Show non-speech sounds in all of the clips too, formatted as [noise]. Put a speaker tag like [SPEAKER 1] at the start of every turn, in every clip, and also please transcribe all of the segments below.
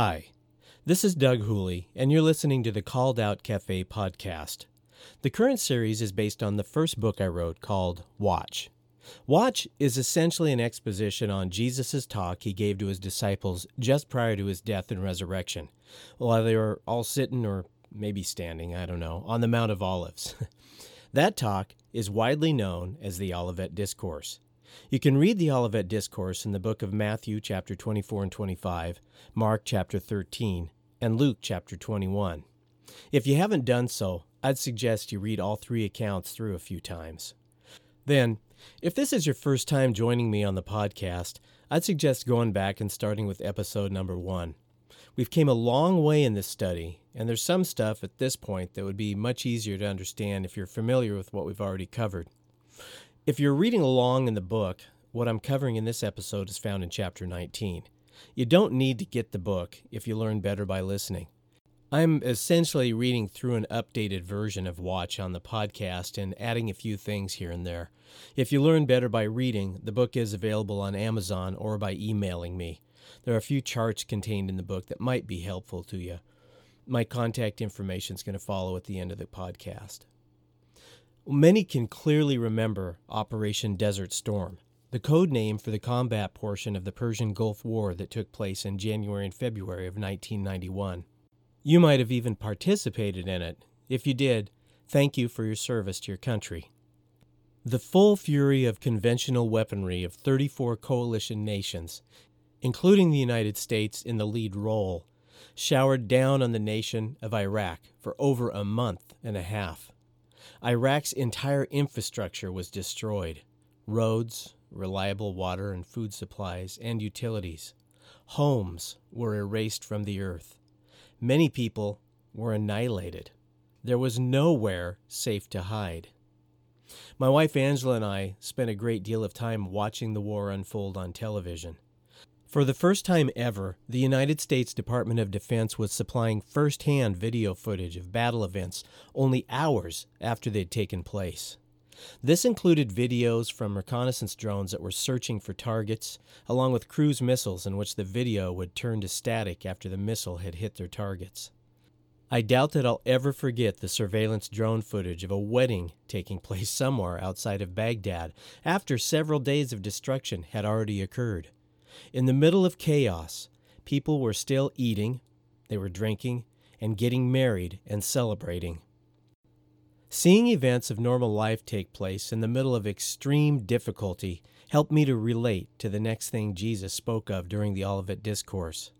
[SPEAKER 1] Hi, this is Doug Hooley, and you're listening to the Called Out Cafe podcast. The current series is based on the first book I wrote called Watch. Watch is essentially an exposition on Jesus' talk he gave to his disciples just prior to his death and resurrection, while they were all sitting or maybe standing, I don't know, on the Mount of Olives. [laughs] that talk is widely known as the Olivet Discourse. You can read the Olivet Discourse in the book of Matthew, chapter 24 and 25, Mark, chapter 13, and Luke, chapter 21. If you haven't done so, I'd suggest you read all three accounts through a few times. Then, if this is your first time joining me on the podcast, I'd suggest going back and starting with episode number one. We've came a long way in this study, and there's some stuff at this point that would be much easier to understand if you're familiar with what we've already covered. If you're reading along in the book, what I'm covering in this episode is found in chapter 19. You don't need to get the book if you learn better by listening. I'm essentially reading through an updated version of Watch on the podcast and adding a few things here and there. If you learn better by reading, the book is available on Amazon or by emailing me. There are a few charts contained in the book that might be helpful to you. My contact information is going to follow at the end of the podcast. Many can clearly remember Operation Desert Storm, the code name for the combat portion of the Persian Gulf War that took place in January and February of 1991. You might have even participated in it. If you did, thank you for your service to your country. The full fury of conventional weaponry of 34 coalition nations, including the United States in the lead role, showered down on the nation of Iraq for over a month and a half. Iraq's entire infrastructure was destroyed roads, reliable water and food supplies, and utilities. Homes were erased from the earth. Many people were annihilated. There was nowhere safe to hide. My wife Angela and I spent a great deal of time watching the war unfold on television. For the first time ever, the United States Department of Defense was supplying first hand video footage of battle events only hours after they'd taken place. This included videos from reconnaissance drones that were searching for targets, along with cruise missiles in which the video would turn to static after the missile had hit their targets. I doubt that I'll ever forget the surveillance drone footage of a wedding taking place somewhere outside of Baghdad after several days of destruction had already occurred. In the middle of chaos, people were still eating, they were drinking, and getting married and celebrating. Seeing events of normal life take place in the middle of extreme difficulty helped me to relate to the next thing Jesus spoke of during the Olivet Discourse.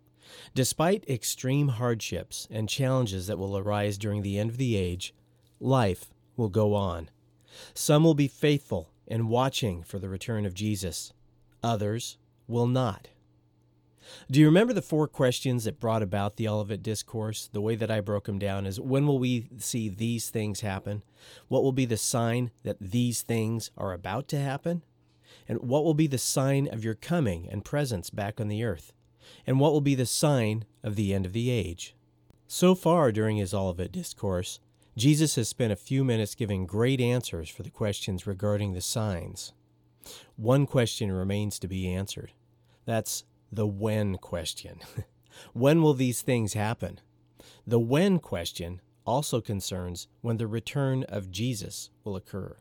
[SPEAKER 1] Despite extreme hardships and challenges that will arise during the end of the age, life will go on. Some will be faithful and watching for the return of Jesus. Others will not. Do you remember the four questions that brought about the Olivet Discourse? The way that I broke them down is when will we see these things happen? What will be the sign that these things are about to happen? And what will be the sign of your coming and presence back on the earth? And what will be the sign of the end of the age? So far during his Olivet Discourse, Jesus has spent a few minutes giving great answers for the questions regarding the signs. One question remains to be answered. That's the when question. [laughs] when will these things happen? The when question also concerns when the return of Jesus will occur.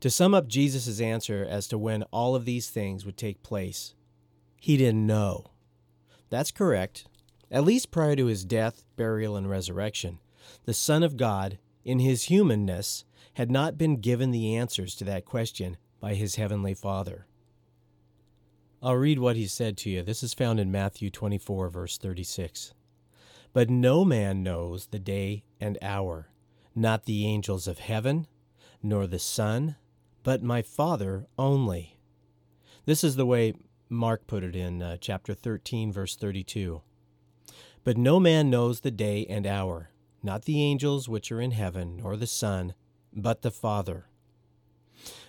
[SPEAKER 1] To sum up Jesus' answer as to when all of these things would take place, he didn't know. That's correct. At least prior to his death, burial, and resurrection, the Son of God, in his humanness, had not been given the answers to that question by his heavenly Father. I'll read what he said to you. This is found in Matthew 24, verse 36. But no man knows the day and hour, not the angels of heaven, nor the Son, but my Father only. This is the way Mark put it in uh, chapter 13, verse 32. But no man knows the day and hour, not the angels which are in heaven, nor the Son, but the Father.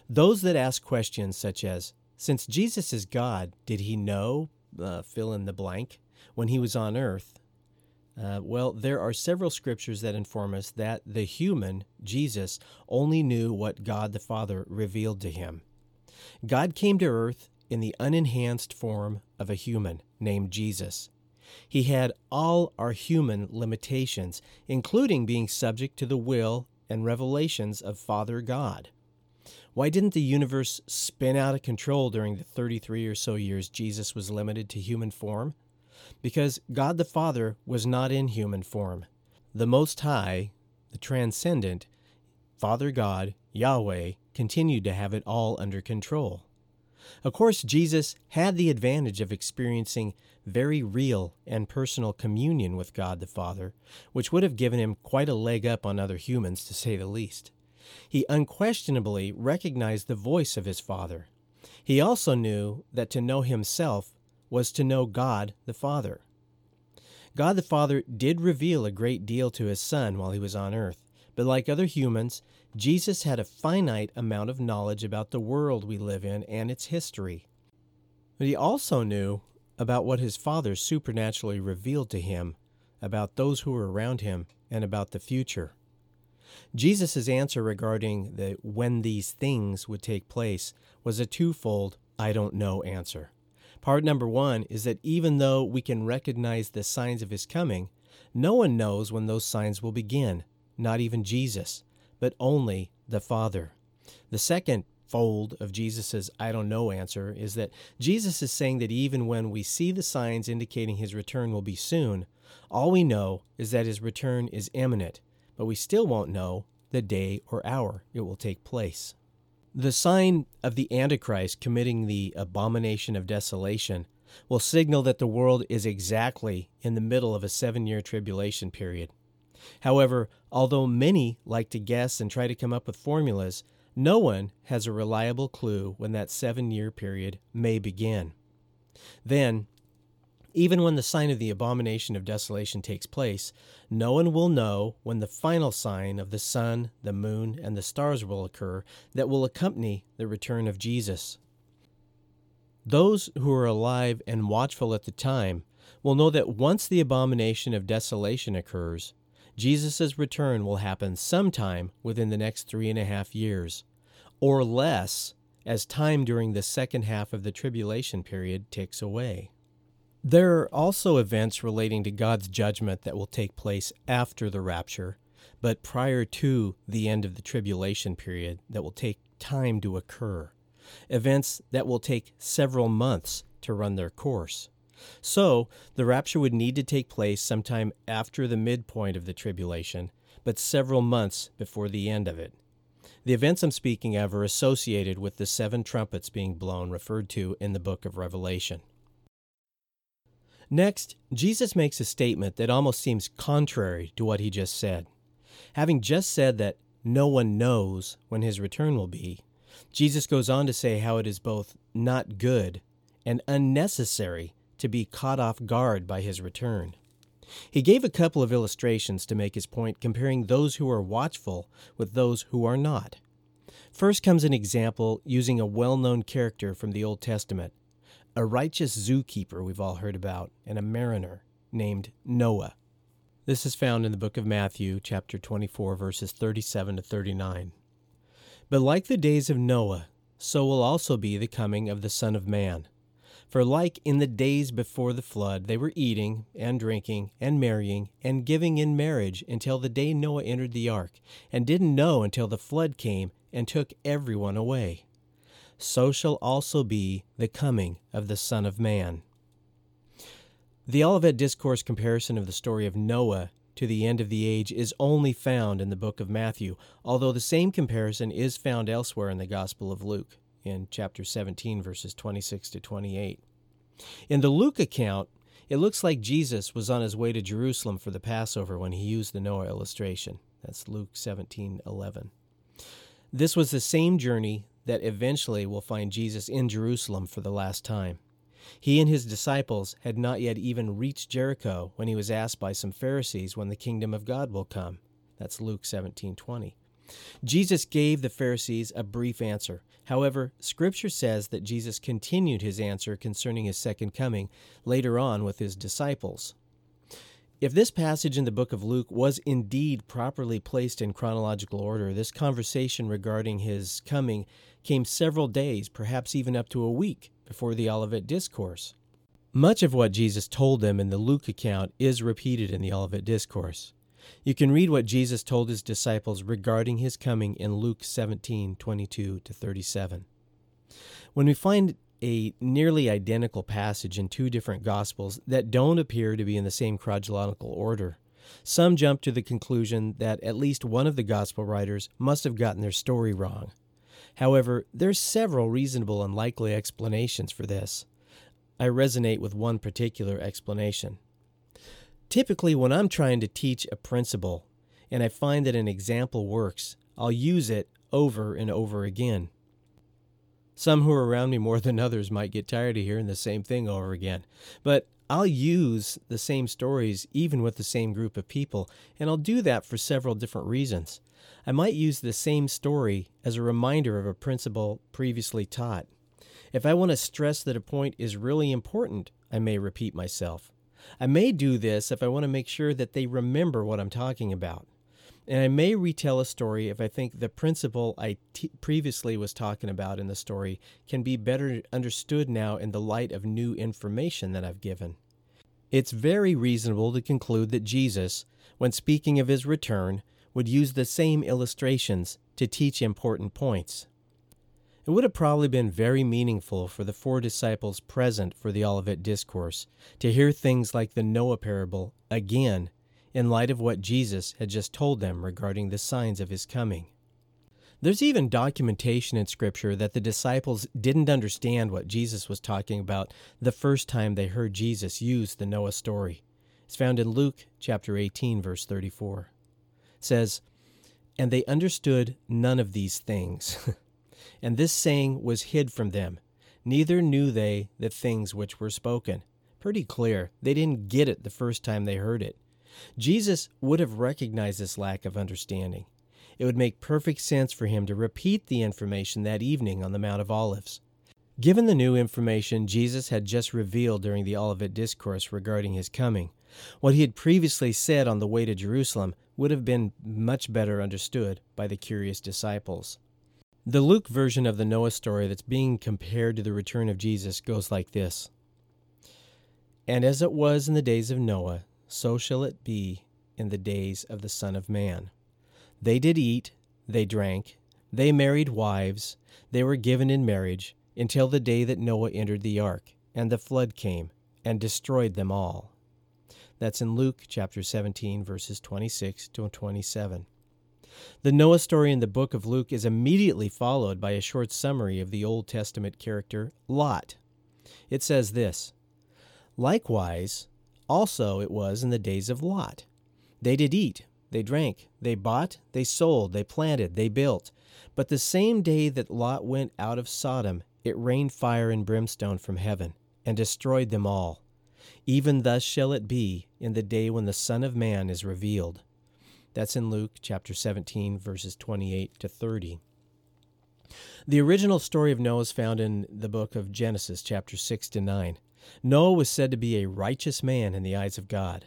[SPEAKER 1] Those that ask questions such as, since Jesus is God, did he know, uh, fill in the blank, when he was on earth? Uh, well, there are several scriptures that inform us that the human, Jesus, only knew what God the Father revealed to him. God came to earth in the unenhanced form of a human named Jesus. He had all our human limitations, including being subject to the will and revelations of Father God. Why didn't the universe spin out of control during the 33 or so years Jesus was limited to human form? Because God the Father was not in human form. The Most High, the Transcendent, Father God, Yahweh, continued to have it all under control. Of course, Jesus had the advantage of experiencing very real and personal communion with God the Father, which would have given him quite a leg up on other humans, to say the least. He unquestionably recognized the voice of his Father. He also knew that to know himself was to know God the Father. God the Father did reveal a great deal to his Son while he was on earth, but like other humans, Jesus had a finite amount of knowledge about the world we live in and its history. But he also knew about what his Father supernaturally revealed to him about those who were around him and about the future. Jesus' answer regarding the when these things would take place was a twofold I don't know answer. Part number one is that even though we can recognize the signs of his coming, no one knows when those signs will begin, not even Jesus, but only the Father. The second fold of Jesus' I don't know answer is that Jesus is saying that even when we see the signs indicating his return will be soon, all we know is that his return is imminent, but we still won't know the day or hour it will take place. The sign of the Antichrist committing the abomination of desolation will signal that the world is exactly in the middle of a seven year tribulation period. However, although many like to guess and try to come up with formulas, no one has a reliable clue when that seven year period may begin. Then, even when the sign of the abomination of desolation takes place, no one will know when the final sign of the sun, the moon, and the stars will occur that will accompany the return of Jesus. Those who are alive and watchful at the time will know that once the abomination of desolation occurs, Jesus' return will happen sometime within the next three and a half years, or less as time during the second half of the tribulation period ticks away. There are also events relating to God's judgment that will take place after the rapture, but prior to the end of the tribulation period that will take time to occur. Events that will take several months to run their course. So, the rapture would need to take place sometime after the midpoint of the tribulation, but several months before the end of it. The events I'm speaking of are associated with the seven trumpets being blown referred to in the book of Revelation. Next, Jesus makes a statement that almost seems contrary to what he just said. Having just said that no one knows when his return will be, Jesus goes on to say how it is both not good and unnecessary to be caught off guard by his return. He gave a couple of illustrations to make his point, comparing those who are watchful with those who are not. First comes an example using a well known character from the Old Testament, a righteous zookeeper we've all heard about, and a mariner named Noah. This is found in the book of Matthew, chapter 24, verses 37 to 39. But like the days of Noah, so will also be the coming of the Son of Man. For like in the days before the flood, they were eating and drinking and marrying and giving in marriage until the day Noah entered the ark, and didn't know until the flood came and took everyone away so shall also be the coming of the Son of Man. The Olivet Discourse comparison of the story of Noah to the end of the age is only found in the book of Matthew, although the same comparison is found elsewhere in the Gospel of Luke, in chapter 17, verses 26 to 28. In the Luke account, it looks like Jesus was on his way to Jerusalem for the Passover when he used the Noah illustration. That's Luke 17 11. This was the same journey that eventually will find Jesus in Jerusalem for the last time. He and his disciples had not yet even reached Jericho when he was asked by some Pharisees when the kingdom of God will come. That's Luke 17:20. Jesus gave the Pharisees a brief answer. However, scripture says that Jesus continued his answer concerning his second coming later on with his disciples. If this passage in the book of Luke was indeed properly placed in chronological order, this conversation regarding his coming came several days, perhaps even up to a week, before the Olivet Discourse. Much of what Jesus told them in the Luke account is repeated in the Olivet Discourse. You can read what Jesus told his disciples regarding his coming in Luke 17 22 to 37. When we find a nearly identical passage in two different Gospels that don't appear to be in the same chronological order, some jump to the conclusion that at least one of the Gospel writers must have gotten their story wrong. However, there's several reasonable and likely explanations for this. I resonate with one particular explanation. Typically, when I'm trying to teach a principle and I find that an example works, I'll use it over and over again. Some who are around me more than others might get tired of hearing the same thing over again, but I'll use the same stories even with the same group of people, and I'll do that for several different reasons. I might use the same story as a reminder of a principle previously taught. If I want to stress that a point is really important, I may repeat myself. I may do this if I want to make sure that they remember what I'm talking about. And I may retell a story if I think the principle I t- previously was talking about in the story can be better understood now in the light of new information that I've given. It's very reasonable to conclude that Jesus, when speaking of his return, would use the same illustrations to teach important points. It would have probably been very meaningful for the four disciples present for the Olivet Discourse to hear things like the Noah parable again in light of what Jesus had just told them regarding the signs of his coming. There's even documentation in Scripture that the disciples didn't understand what Jesus was talking about the first time they heard Jesus use the Noah story. It's found in Luke chapter 18 verse 34. It says, "And they understood none of these things." [laughs] and this saying was hid from them. Neither knew they the things which were spoken. Pretty clear. They didn't get it the first time they heard it. Jesus would have recognized this lack of understanding. It would make perfect sense for him to repeat the information that evening on the Mount of Olives. Given the new information Jesus had just revealed during the Olivet Discourse regarding his coming, what he had previously said on the way to Jerusalem would have been much better understood by the curious disciples. The Luke version of the Noah story that's being compared to the return of Jesus goes like this And as it was in the days of Noah, so shall it be in the days of the Son of Man. They did eat, they drank, they married wives, they were given in marriage, until the day that Noah entered the ark, and the flood came, and destroyed them all. That's in Luke chapter 17, verses 26 to 27. The Noah story in the book of Luke is immediately followed by a short summary of the Old Testament character Lot. It says this Likewise, also it was in the days of Lot. They did eat, they drank, they bought, they sold, they planted, they built. But the same day that Lot went out of Sodom, it rained fire and brimstone from heaven, and destroyed them all. Even thus shall it be in the day when the Son of Man is revealed. That's in Luke chapter 17, verses 28 to 30. The original story of Noah is found in the book of Genesis, chapter 6 to 9. Noah was said to be a righteous man in the eyes of God.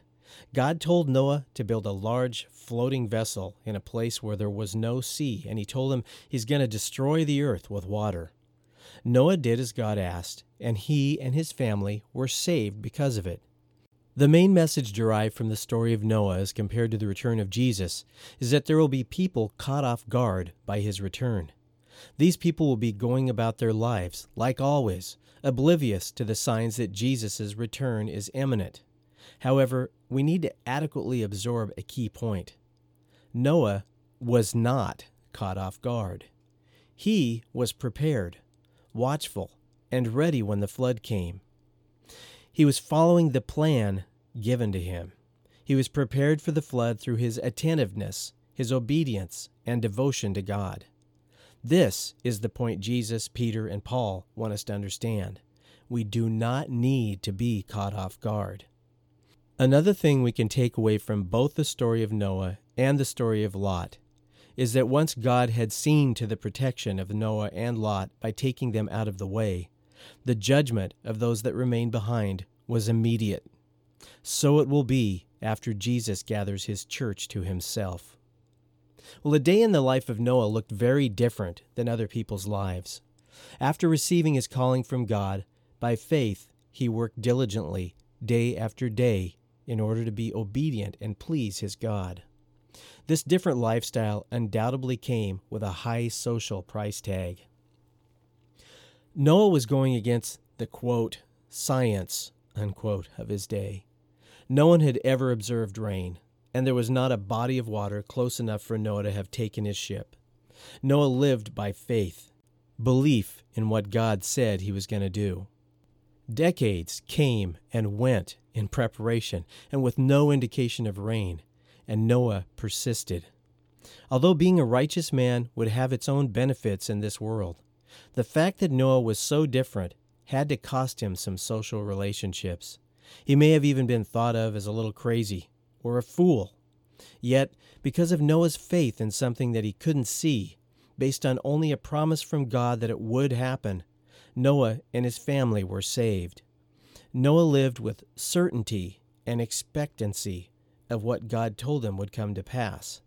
[SPEAKER 1] God told Noah to build a large floating vessel in a place where there was no sea, and he told him he's going to destroy the earth with water. Noah did as God asked, and he and his family were saved because of it. The main message derived from the story of Noah as compared to the return of Jesus is that there will be people caught off guard by his return. These people will be going about their lives, like always, oblivious to the signs that Jesus' return is imminent. However, we need to adequately absorb a key point. Noah was not caught off guard. He was prepared, watchful, and ready when the flood came. He was following the plan given to him. He was prepared for the flood through his attentiveness, his obedience, and devotion to God. This is the point Jesus, Peter, and Paul want us to understand. We do not need to be caught off guard. Another thing we can take away from both the story of Noah and the story of Lot is that once God had seen to the protection of Noah and Lot by taking them out of the way, the judgment of those that remained behind was immediate. So it will be after Jesus gathers his church to himself. Well, a day in the life of Noah looked very different than other people's lives. After receiving his calling from God, by faith, he worked diligently day after day in order to be obedient and please his God. This different lifestyle undoubtedly came with a high social price tag. Noah was going against the quote, science, unquote, of his day. No one had ever observed rain, and there was not a body of water close enough for Noah to have taken his ship. Noah lived by faith, belief in what God said he was going to do. Decades came and went in preparation and with no indication of rain, and Noah persisted. Although being a righteous man would have its own benefits in this world, the fact that Noah was so different had to cost him some social relationships. He may have even been thought of as a little crazy or a fool. Yet, because of Noah's faith in something that he couldn't see, based on only a promise from God that it would happen, Noah and his family were saved. Noah lived with certainty and expectancy of what God told him would come to pass.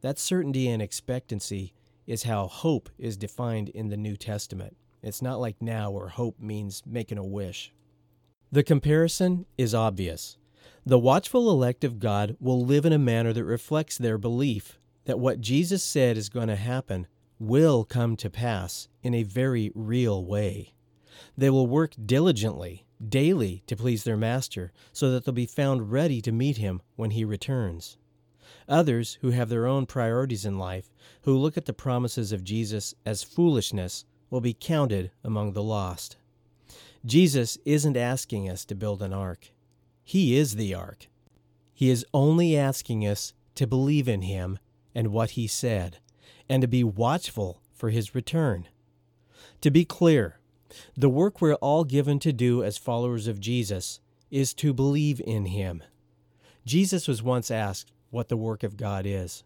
[SPEAKER 1] That certainty and expectancy is how hope is defined in the New Testament. It's not like now where hope means making a wish. The comparison is obvious. The watchful elect of God will live in a manner that reflects their belief that what Jesus said is going to happen will come to pass in a very real way. They will work diligently, daily, to please their Master, so that they'll be found ready to meet him when he returns. Others, who have their own priorities in life, who look at the promises of Jesus as foolishness, will be counted among the lost. Jesus isn't asking us to build an ark. He is the ark. He is only asking us to believe in him and what he said, and to be watchful for his return. To be clear, the work we're all given to do as followers of Jesus is to believe in him. Jesus was once asked what the work of God is.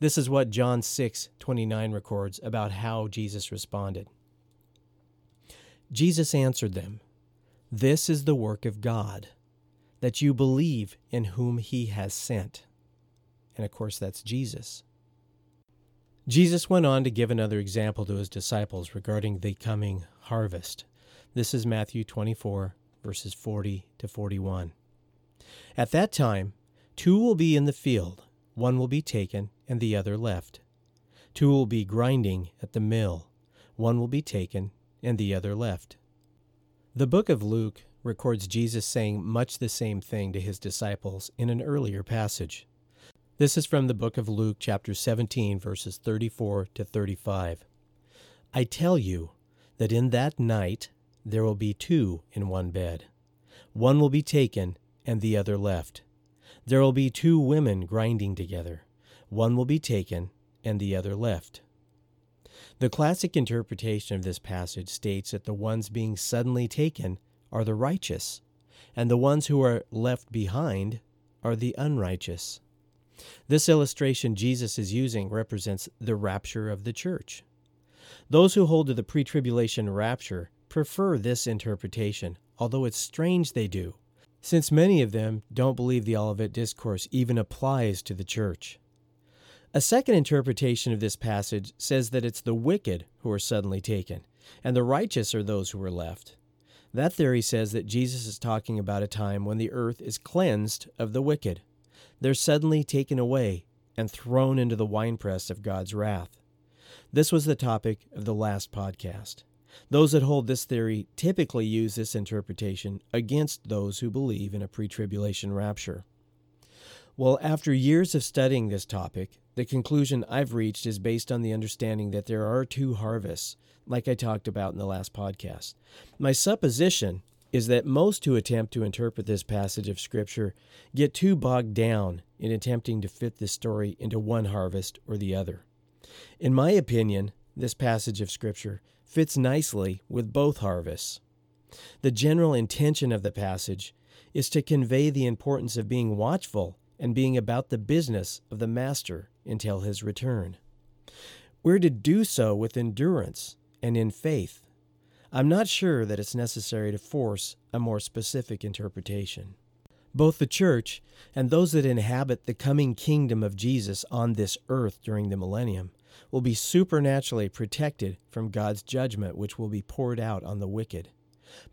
[SPEAKER 1] This is what John 6:29 records about how Jesus responded. Jesus answered them, This is the work of God, that you believe in whom he has sent. And of course, that's Jesus. Jesus went on to give another example to his disciples regarding the coming harvest. This is Matthew 24, verses 40 to 41. At that time, two will be in the field, one will be taken and the other left. Two will be grinding at the mill, one will be taken and the other left. The book of Luke records Jesus saying much the same thing to his disciples in an earlier passage. This is from the book of Luke, chapter 17, verses 34 to 35. I tell you that in that night there will be two in one bed. One will be taken and the other left. There will be two women grinding together. One will be taken and the other left. The classic interpretation of this passage states that the ones being suddenly taken are the righteous, and the ones who are left behind are the unrighteous. This illustration Jesus is using represents the rapture of the church. Those who hold to the pre tribulation rapture prefer this interpretation, although it's strange they do, since many of them don't believe the Olivet Discourse even applies to the church. A second interpretation of this passage says that it's the wicked who are suddenly taken, and the righteous are those who are left. That theory says that Jesus is talking about a time when the earth is cleansed of the wicked they're suddenly taken away and thrown into the winepress of God's wrath. This was the topic of the last podcast. Those that hold this theory typically use this interpretation against those who believe in a pre tribulation rapture. Well, after years of studying this topic, the conclusion I've reached is based on the understanding that there are two harvests, like I talked about in the last podcast. My supposition is that most who attempt to interpret this passage of Scripture get too bogged down in attempting to fit this story into one harvest or the other. In my opinion, this passage of Scripture fits nicely with both harvests. The general intention of the passage is to convey the importance of being watchful and being about the business of the Master until his return. We're to do so with endurance and in faith I'm not sure that it's necessary to force a more specific interpretation. Both the church and those that inhabit the coming kingdom of Jesus on this earth during the millennium will be supernaturally protected from God's judgment, which will be poured out on the wicked.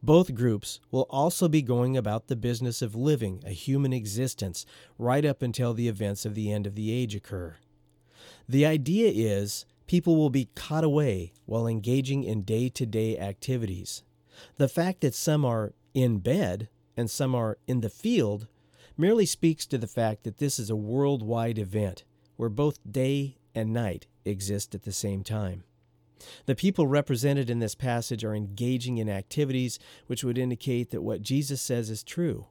[SPEAKER 1] Both groups will also be going about the business of living a human existence right up until the events of the end of the age occur. The idea is people will be caught away while engaging in day to day activities. The fact that some are in bed and some are in the field merely speaks to the fact that this is a worldwide event where both day and night exist at the same time. The people represented in this passage are engaging in activities which would indicate that what Jesus says is true.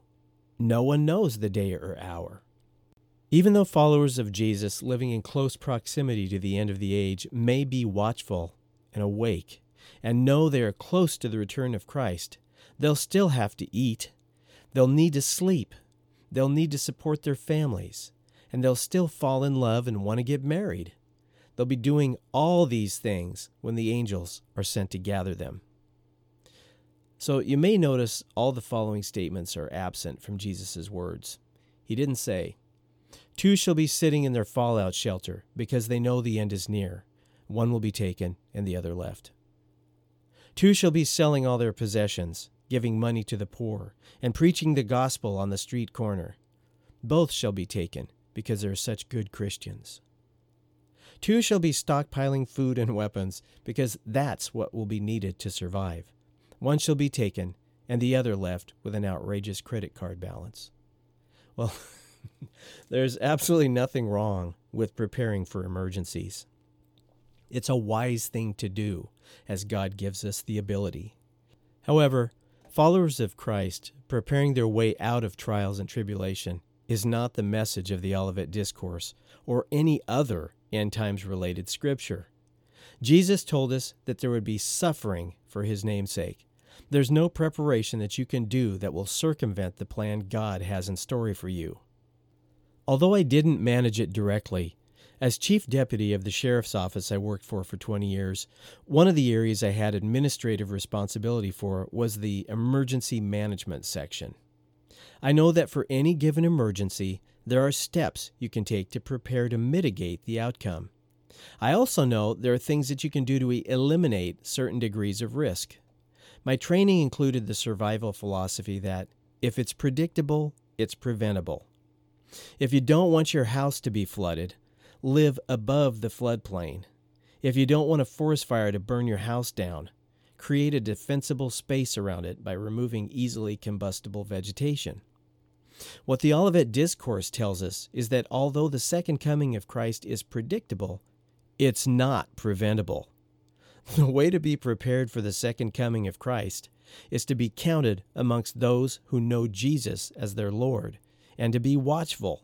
[SPEAKER 1] No one knows the day or hour. Even though followers of Jesus living in close proximity to the end of the age may be watchful and awake and know they are close to the return of Christ, they'll still have to eat. They'll need to sleep. They'll need to support their families. And they'll still fall in love and want to get married. They'll be doing all these things when the angels are sent to gather them. So you may notice all the following statements are absent from Jesus' words. He didn't say, Two shall be sitting in their fallout shelter because they know the end is near. One will be taken and the other left. Two shall be selling all their possessions, giving money to the poor, and preaching the gospel on the street corner. Both shall be taken because they are such good Christians. Two shall be stockpiling food and weapons, because that's what will be needed to survive. One shall be taken, and the other left with an outrageous credit card balance. Well, [laughs] there's absolutely nothing wrong with preparing for emergencies. It's a wise thing to do, as God gives us the ability. However, followers of Christ preparing their way out of trials and tribulation is not the message of the Olivet Discourse or any other end times related scripture. Jesus told us that there would be suffering for his namesake. There's no preparation that you can do that will circumvent the plan God has in store for you. Although I didn't manage it directly, as chief deputy of the sheriff's office I worked for for 20 years, one of the areas I had administrative responsibility for was the emergency management section. I know that for any given emergency, there are steps you can take to prepare to mitigate the outcome. I also know there are things that you can do to eliminate certain degrees of risk. My training included the survival philosophy that if it's predictable, it's preventable. If you don't want your house to be flooded, live above the floodplain. If you don't want a forest fire to burn your house down, create a defensible space around it by removing easily combustible vegetation. What the Olivet Discourse tells us is that although the second coming of Christ is predictable, it's not preventable. [laughs] The way to be prepared for the second coming of Christ is to be counted amongst those who know Jesus as their Lord and to be watchful.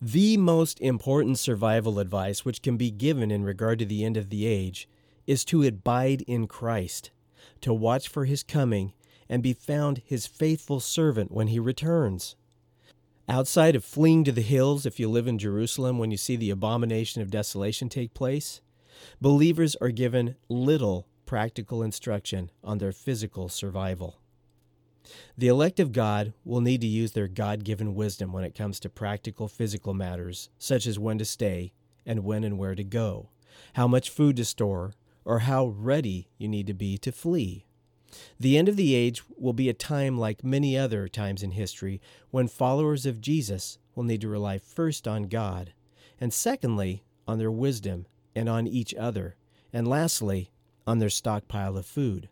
[SPEAKER 1] The most important survival advice which can be given in regard to the end of the age is to abide in Christ, to watch for his coming, and be found his faithful servant when he returns. Outside of fleeing to the hills if you live in Jerusalem when you see the abomination of desolation take place, believers are given little practical instruction on their physical survival. The elect of God will need to use their God given wisdom when it comes to practical physical matters, such as when to stay and when and where to go, how much food to store, or how ready you need to be to flee. The end of the age will be a time like many other times in history when followers of Jesus will need to rely first on God, and secondly, on their wisdom and on each other, and lastly, on their stockpile of food.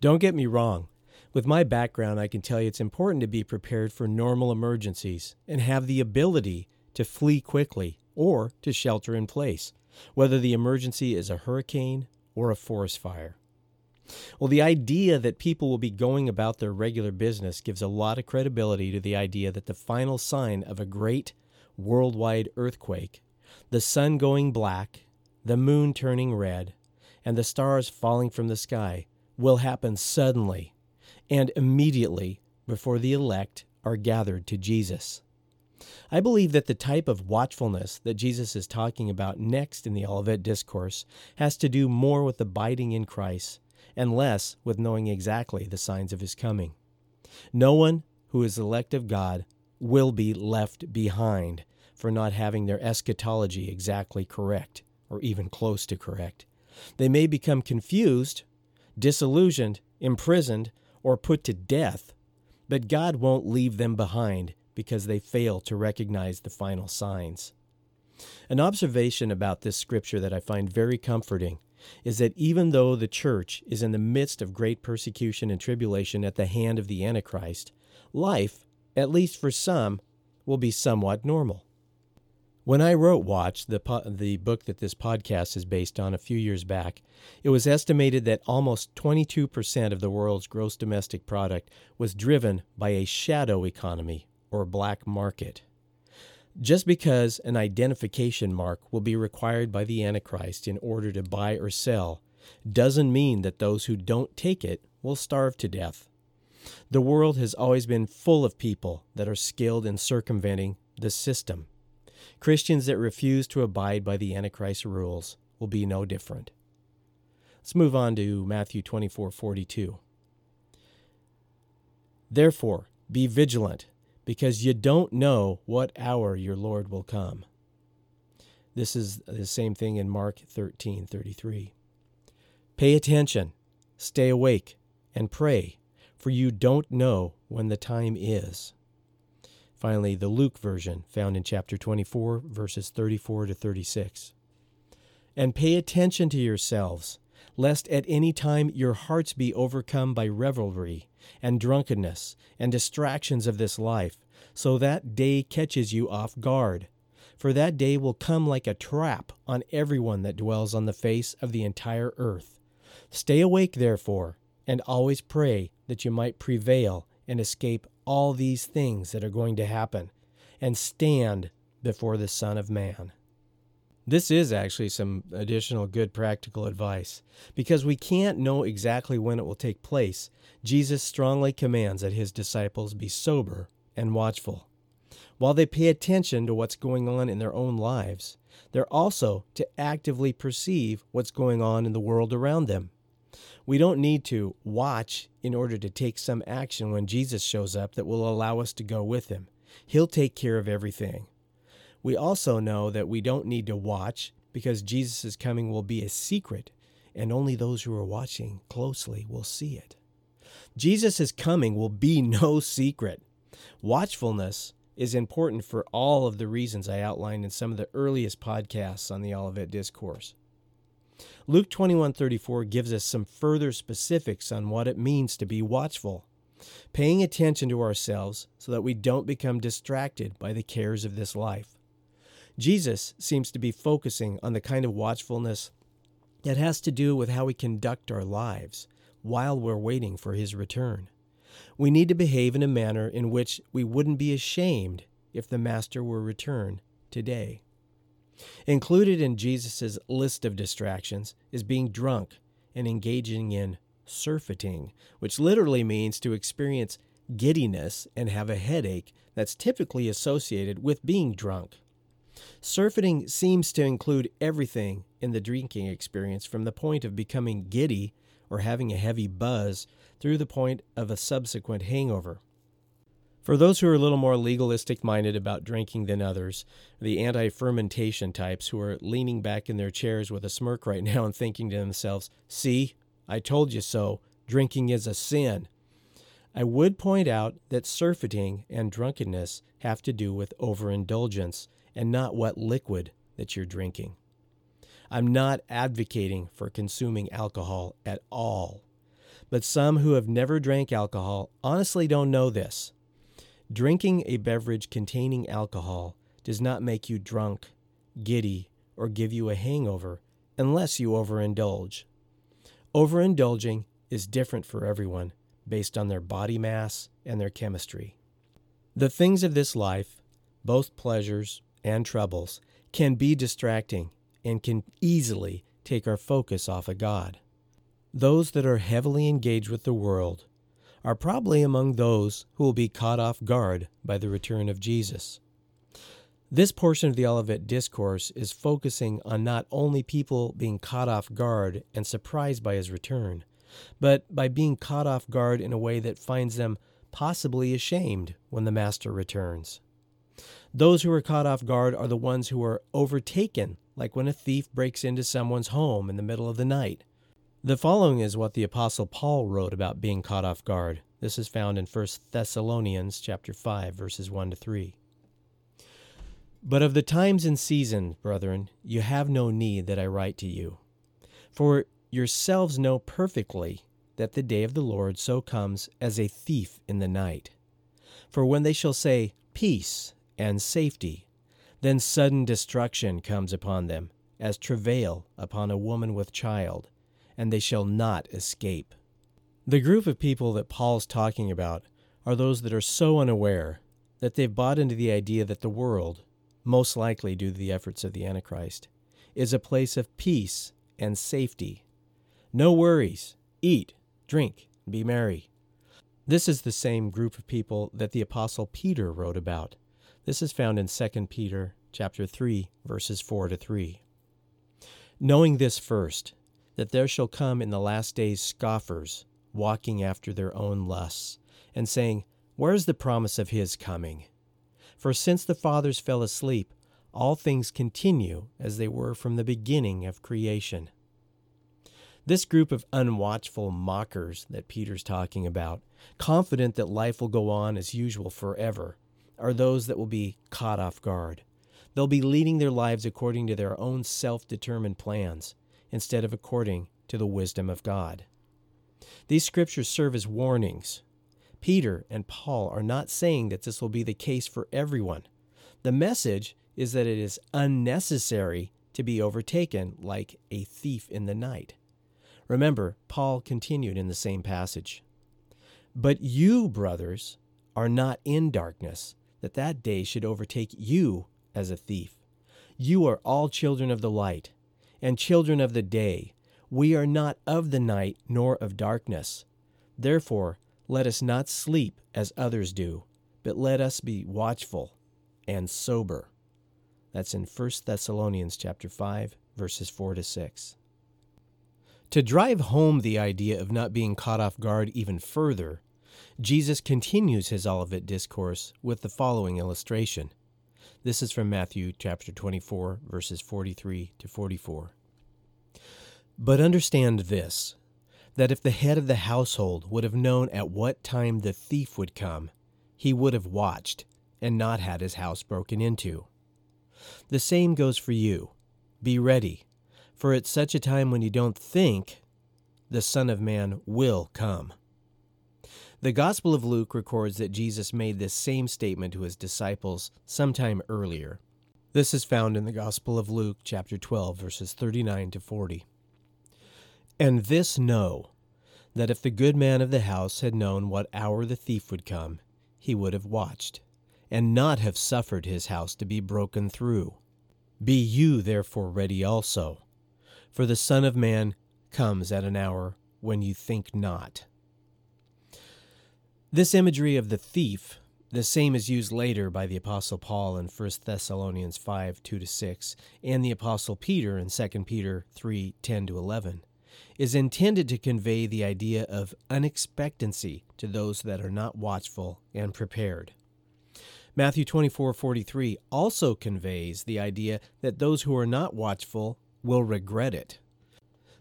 [SPEAKER 1] Don't get me wrong. With my background, I can tell you it's important to be prepared for normal emergencies and have the ability to flee quickly or to shelter in place, whether the emergency is a hurricane or a forest fire. Well, the idea that people will be going about their regular business gives a lot of credibility to the idea that the final sign of a great worldwide earthquake, the sun going black, the moon turning red, and the stars falling from the sky, will happen suddenly and immediately before the elect are gathered to Jesus. I believe that the type of watchfulness that Jesus is talking about next in the Olivet Discourse has to do more with abiding in Christ and less with knowing exactly the signs of his coming. No one who is elect of God will be left behind for not having their eschatology exactly correct or even close to correct. They may become confused, disillusioned, imprisoned, or put to death, but God won't leave them behind because they fail to recognize the final signs. An observation about this scripture that I find very comforting is that even though the church is in the midst of great persecution and tribulation at the hand of the Antichrist, life, at least for some, will be somewhat normal. When I wrote Watch, the, po- the book that this podcast is based on a few years back, it was estimated that almost 22% of the world's gross domestic product was driven by a shadow economy or black market. Just because an identification mark will be required by the Antichrist in order to buy or sell doesn't mean that those who don't take it will starve to death. The world has always been full of people that are skilled in circumventing the system. Christians that refuse to abide by the Antichrist rules will be no different. Let's move on to Matthew 24:42. Therefore, be vigilant, because you don't know what hour your Lord will come. This is the same thing in Mark 13:33. Pay attention, stay awake, and pray, for you don't know when the time is. Finally, the Luke version, found in chapter 24, verses 34 to 36. And pay attention to yourselves, lest at any time your hearts be overcome by revelry and drunkenness and distractions of this life, so that day catches you off guard. For that day will come like a trap on everyone that dwells on the face of the entire earth. Stay awake, therefore, and always pray that you might prevail and escape all these things that are going to happen and stand before the Son of Man. This is actually some additional good practical advice. Because we can't know exactly when it will take place, Jesus strongly commands that his disciples be sober and watchful. While they pay attention to what's going on in their own lives, they're also to actively perceive what's going on in the world around them. We don't need to watch in order to take some action when Jesus shows up that will allow us to go with him. He'll take care of everything. We also know that we don't need to watch because Jesus' coming will be a secret, and only those who are watching closely will see it. Jesus' coming will be [laughs] no secret. Watchfulness is important for all of the reasons I outlined in some of the earliest podcasts on the Olivet Discourse. Luke 21:34 gives us some further specifics on what it means to be watchful, paying attention to ourselves so that we don't become distracted by the cares of this life. Jesus seems to be focusing on the kind of watchfulness that has to do with how we conduct our lives while we're waiting for his return. We need to behave in a manner in which we wouldn't be ashamed if the Master were returned today. Included in Jesus' list of distractions is being drunk and engaging in surfeiting, which literally means to experience giddiness and have a headache that's typically associated with being drunk. Surfeiting seems to include everything in the drinking experience from the point of becoming giddy or having a heavy buzz through the point of a subsequent hangover. For those who are a little more legalistic minded about drinking than others, the anti fermentation types who are leaning back in their chairs with a smirk right [laughs] now and thinking to themselves, See, I told you so, drinking is a sin. I would point out that surfeiting and drunkenness have to do with overindulgence and not what liquid that you're drinking. I'm not advocating for consuming alcohol at all, but some who have never drank alcohol honestly don't know this. Drinking a beverage containing alcohol does not make you drunk, giddy, or give you a hangover unless you overindulge. Overindulging is different for everyone based on their body mass and their chemistry. The things of this life, both pleasures and troubles, can be distracting and can easily take our focus off of God. Those that are heavily engaged with the world are probably among those who will be caught off guard by the return of Jesus. This portion of the Olivet Discourse is focusing on not only people being caught off guard and surprised by his return, but by being caught off guard in a way that finds them possibly ashamed when the Master returns. Those who are caught off guard are the ones who are overtaken, like when a thief breaks into someone's home in the middle of the night. The following is what the apostle Paul wrote about being caught off guard. This is found in 1 Thessalonians chapter 5 verses 1 to 3. But of the times and seasons, brethren, you have no need that I write to you. For yourselves know perfectly that the day of the Lord so comes as a thief in the night. For when they shall say, Peace and safety, then sudden destruction comes upon them, as travail upon a woman with child and they shall not escape. The group of people that Paul's talking about are those that are so unaware that they've bought into the idea that the world, most likely due to the efforts of the Antichrist, is a place of peace and safety. No worries, eat, drink, be merry. This is the same group of people that the apostle Peter wrote about. This is found in 2 Peter chapter 3 verses 4 to 3. Knowing this first, that there shall come in the last days scoffers, walking after their own lusts, and saying, Where is the promise of his coming? For since the fathers fell asleep, all things continue as they were from the beginning of creation. This group of unwatchful mockers that Peter's talking about, confident that life will go on as usual forever, are those that will be caught off guard. They'll be leading their lives according to their own self determined plans instead of according to the wisdom of God. These scriptures serve as warnings. Peter and Paul are not saying that this will be the case for everyone. The message is that it is unnecessary to be overtaken like a thief in the night. Remember, Paul continued in the same passage. But you, brothers, are not in darkness, that that day should overtake you as a thief. You are all children of the light and children of the day. We are not of the night nor of darkness. Therefore, let us not sleep as others do, but let us be watchful and sober. That's in 1 Thessalonians chapter 5 verses 4 to 6. To drive home the idea of not being caught off guard even further, Jesus continues his Olivet discourse with the following illustration. This is from Matthew chapter 24, verses 43 to 44. But understand this that if the head of the household would have known at what time the thief would come, he would have watched and not had his house broken into. The same goes for you. Be ready, for at such a time when you don't think, the Son of Man will come. The Gospel of Luke records that Jesus made this same statement to his disciples sometime earlier. This is found in the Gospel of Luke, chapter 12, verses 39 to 40. And this know, that if the good man of the house had known what hour the thief would come, he would have watched, and not have suffered his house to be broken through. Be you therefore ready also, for the Son of Man comes at an hour when you think not. This imagery of the thief, the same is used later by the Apostle Paul in 1 Thessalonians 5 2 6, and the Apostle Peter in 2 Peter 3 10 11, is intended to convey the idea of unexpectancy to those that are not watchful and prepared. Matthew 24:43 also conveys the idea that those who are not watchful will regret it.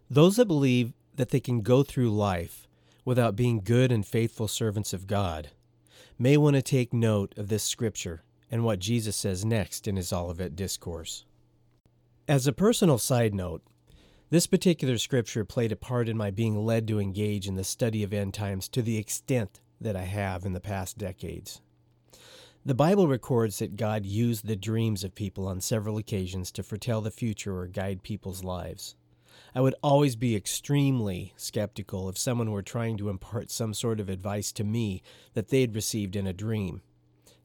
[SPEAKER 1] Those that believe that they can go through life without being good and faithful servants of God, may want to take note of this scripture and what Jesus says next in his Olivet Discourse. As a personal side note, this particular scripture played a part in my being led to engage in the study of end times to the extent that I have in the past decades. The Bible records that God used the dreams of people on several occasions to foretell the future or guide people's lives. I would always be extremely skeptical if someone were trying to impart some sort of advice to me that they'd received in a dream.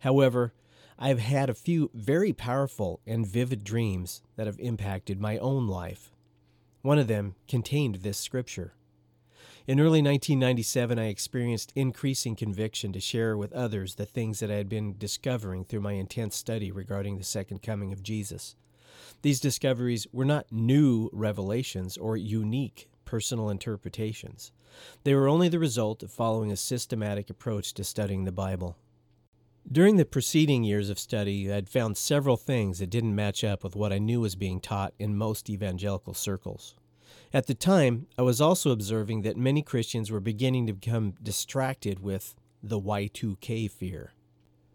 [SPEAKER 1] However, I have had a few very powerful and vivid dreams that have impacted my own life. One of them contained this scripture. In early 1997, I experienced increasing conviction to share with others the things that I had been discovering through my intense study regarding the second coming of Jesus. These discoveries were not new revelations or unique personal interpretations. They were only the result of following a systematic approach to studying the Bible. During the preceding years of study, I had found several things that didn't match up with what I knew was being taught in most evangelical circles. At the time, I was also observing that many Christians were beginning to become distracted with the Y2K fear.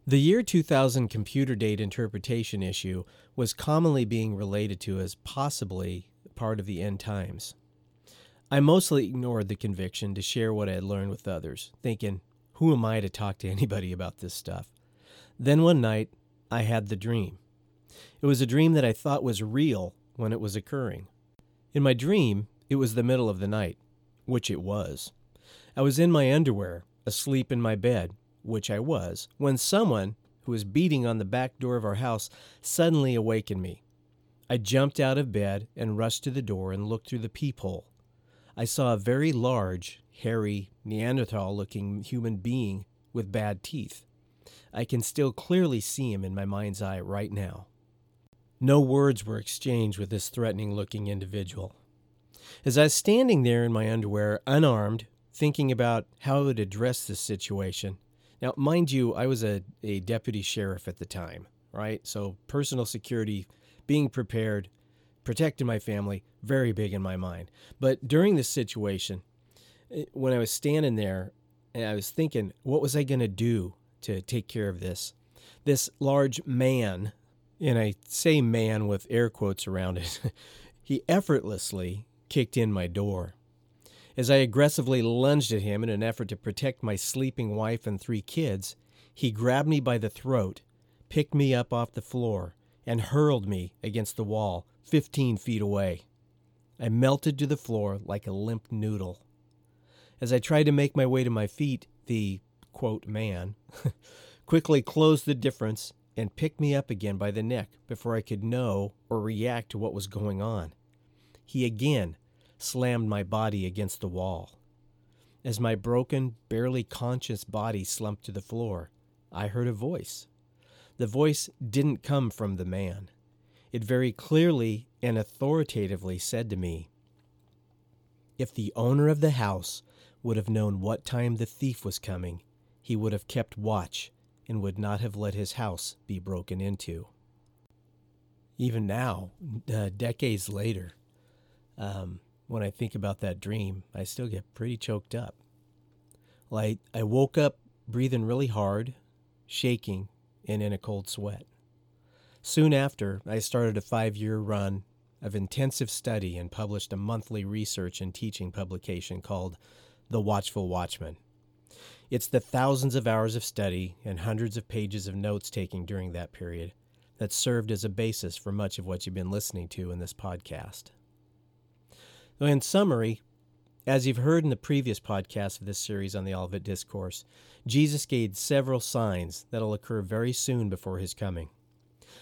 [SPEAKER 1] The year 2000 computer date interpretation issue was commonly being related to as possibly part of the end times. I mostly ignored the conviction to share what I had learned with others, thinking, who am I to talk to [laughs] anybody about this stuff? Then one night, I had the dream. It was a dream that I thought was real when it was occurring. In my dream, it was the middle of the night, which it was. I was in my underwear, asleep in my bed, which I was, when someone who was beating on the back door of our house suddenly awakened me. I jumped out of bed and rushed to the door and looked through the peephole. I saw a very large, hairy, Neanderthal looking human being with bad teeth. I can still clearly see him in my mind's eye right now. No words were exchanged with this threatening looking individual. As I was standing there in my underwear, unarmed, thinking about how I would address this situation. Now, mind you, I was a, a deputy sheriff at the time, right? So, personal security, being prepared, protecting my family, very big in my mind. But during this situation, eh, when I was standing there, and I was thinking, what was I going to do to take care of this? This large man and I say man with air quotes around it, [laughs] he effortlessly kicked in my door. As I aggressively lunged at him in an effort to protect my sleeping wife and three kids, he grabbed me by the throat, picked me up off the floor, and hurled me against the wall, 15 feet away. I melted to the floor like a limp noodle. As I tried to make my way to my feet, the quote man [laughs] quickly closed the difference and picked me up again by the neck before I could know or react to what was going on. He again slammed my body against the wall. As my broken, barely conscious body slumped to the floor, I heard a voice. The voice didn't come from the man. It very clearly and authoritatively said to me, If the owner of the house would have known what time the thief was coming, he would have kept watch and would not have let his house be broken into. Even now, uh, decades later, um, when I think about that dream, I still get pretty choked up. Like, I woke up breathing really hard, shaking, and in a cold sweat. Soon after, I started a five year run of intensive study and published a monthly research and teaching publication called The Watchful Watchman. It's the thousands of hours of study and hundreds of pages of notes taking during that period that served as a basis for much of what you've been listening to in this podcast. In summary, as you've heard in the previous podcast of this series on the Olivet Discourse, Jesus gave several signs that'll occur very soon before his coming.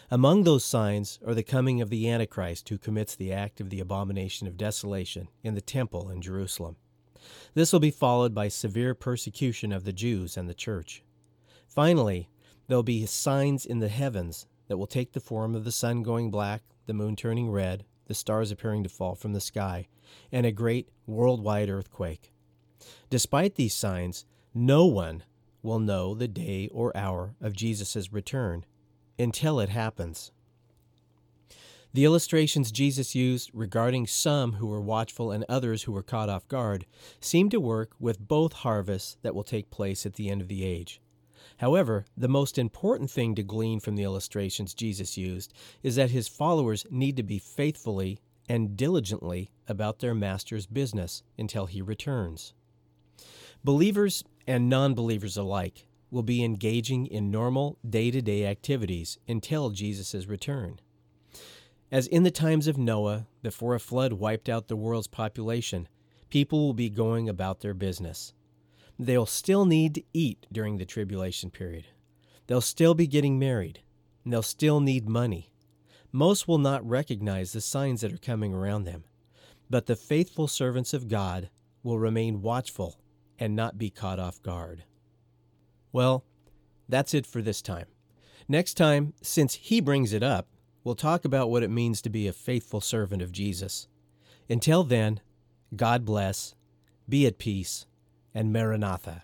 [SPEAKER 1] Among those signs are the coming of the Antichrist who commits the act of the abomination of desolation in the temple in Jerusalem. This will be followed by severe persecution of the Jews and the church. Finally, there will be signs in the heavens that will take the form of the sun going black, the moon turning red, the stars appearing to fall from the sky, and a great worldwide earthquake. Despite these signs, no one will know the day or hour of Jesus' return until it happens. The illustrations Jesus used regarding some who were watchful and others who were caught off guard seem to work with both harvests that will take place at the end of the age. However, the most important thing to glean from the illustrations Jesus used is that his followers need to be faithfully and diligently about their master's business until he returns. Believers and non believers alike will be engaging in normal day to day activities until Jesus' return. As in the times of Noah, before a flood wiped out the world's population, people will be going about their business. They'll still need to eat during the tribulation period. They'll still be getting married. And they'll still need money. Most will not recognize the signs that are coming around them. But the faithful servants of God will remain watchful and not be caught off guard. Well, that's it for this time. Next time, since he brings it up, we'll talk about what it means to be a faithful servant of Jesus. Until then, God bless, be at peace, and Maranatha.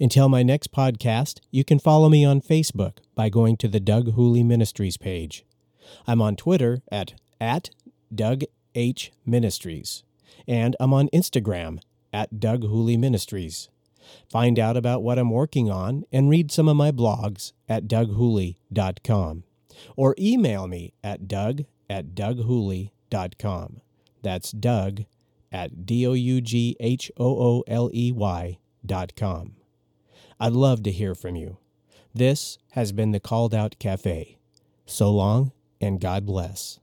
[SPEAKER 1] Until my next podcast, you can follow me on Facebook by going to the Doug Hooley Ministries page. I'm on Twitter at, at Doug H. Ministries. And I'm on Instagram at Doug Hooley Ministries. Find out about what I'm working on and read some of my blogs at doughooley.com or email me at doug at doughooley.com. That's Doug at D-O-U-G-H-O-O-L-E-Y dot com. I'd love to hear from you. This has been the Called Out Cafe. So long and God bless.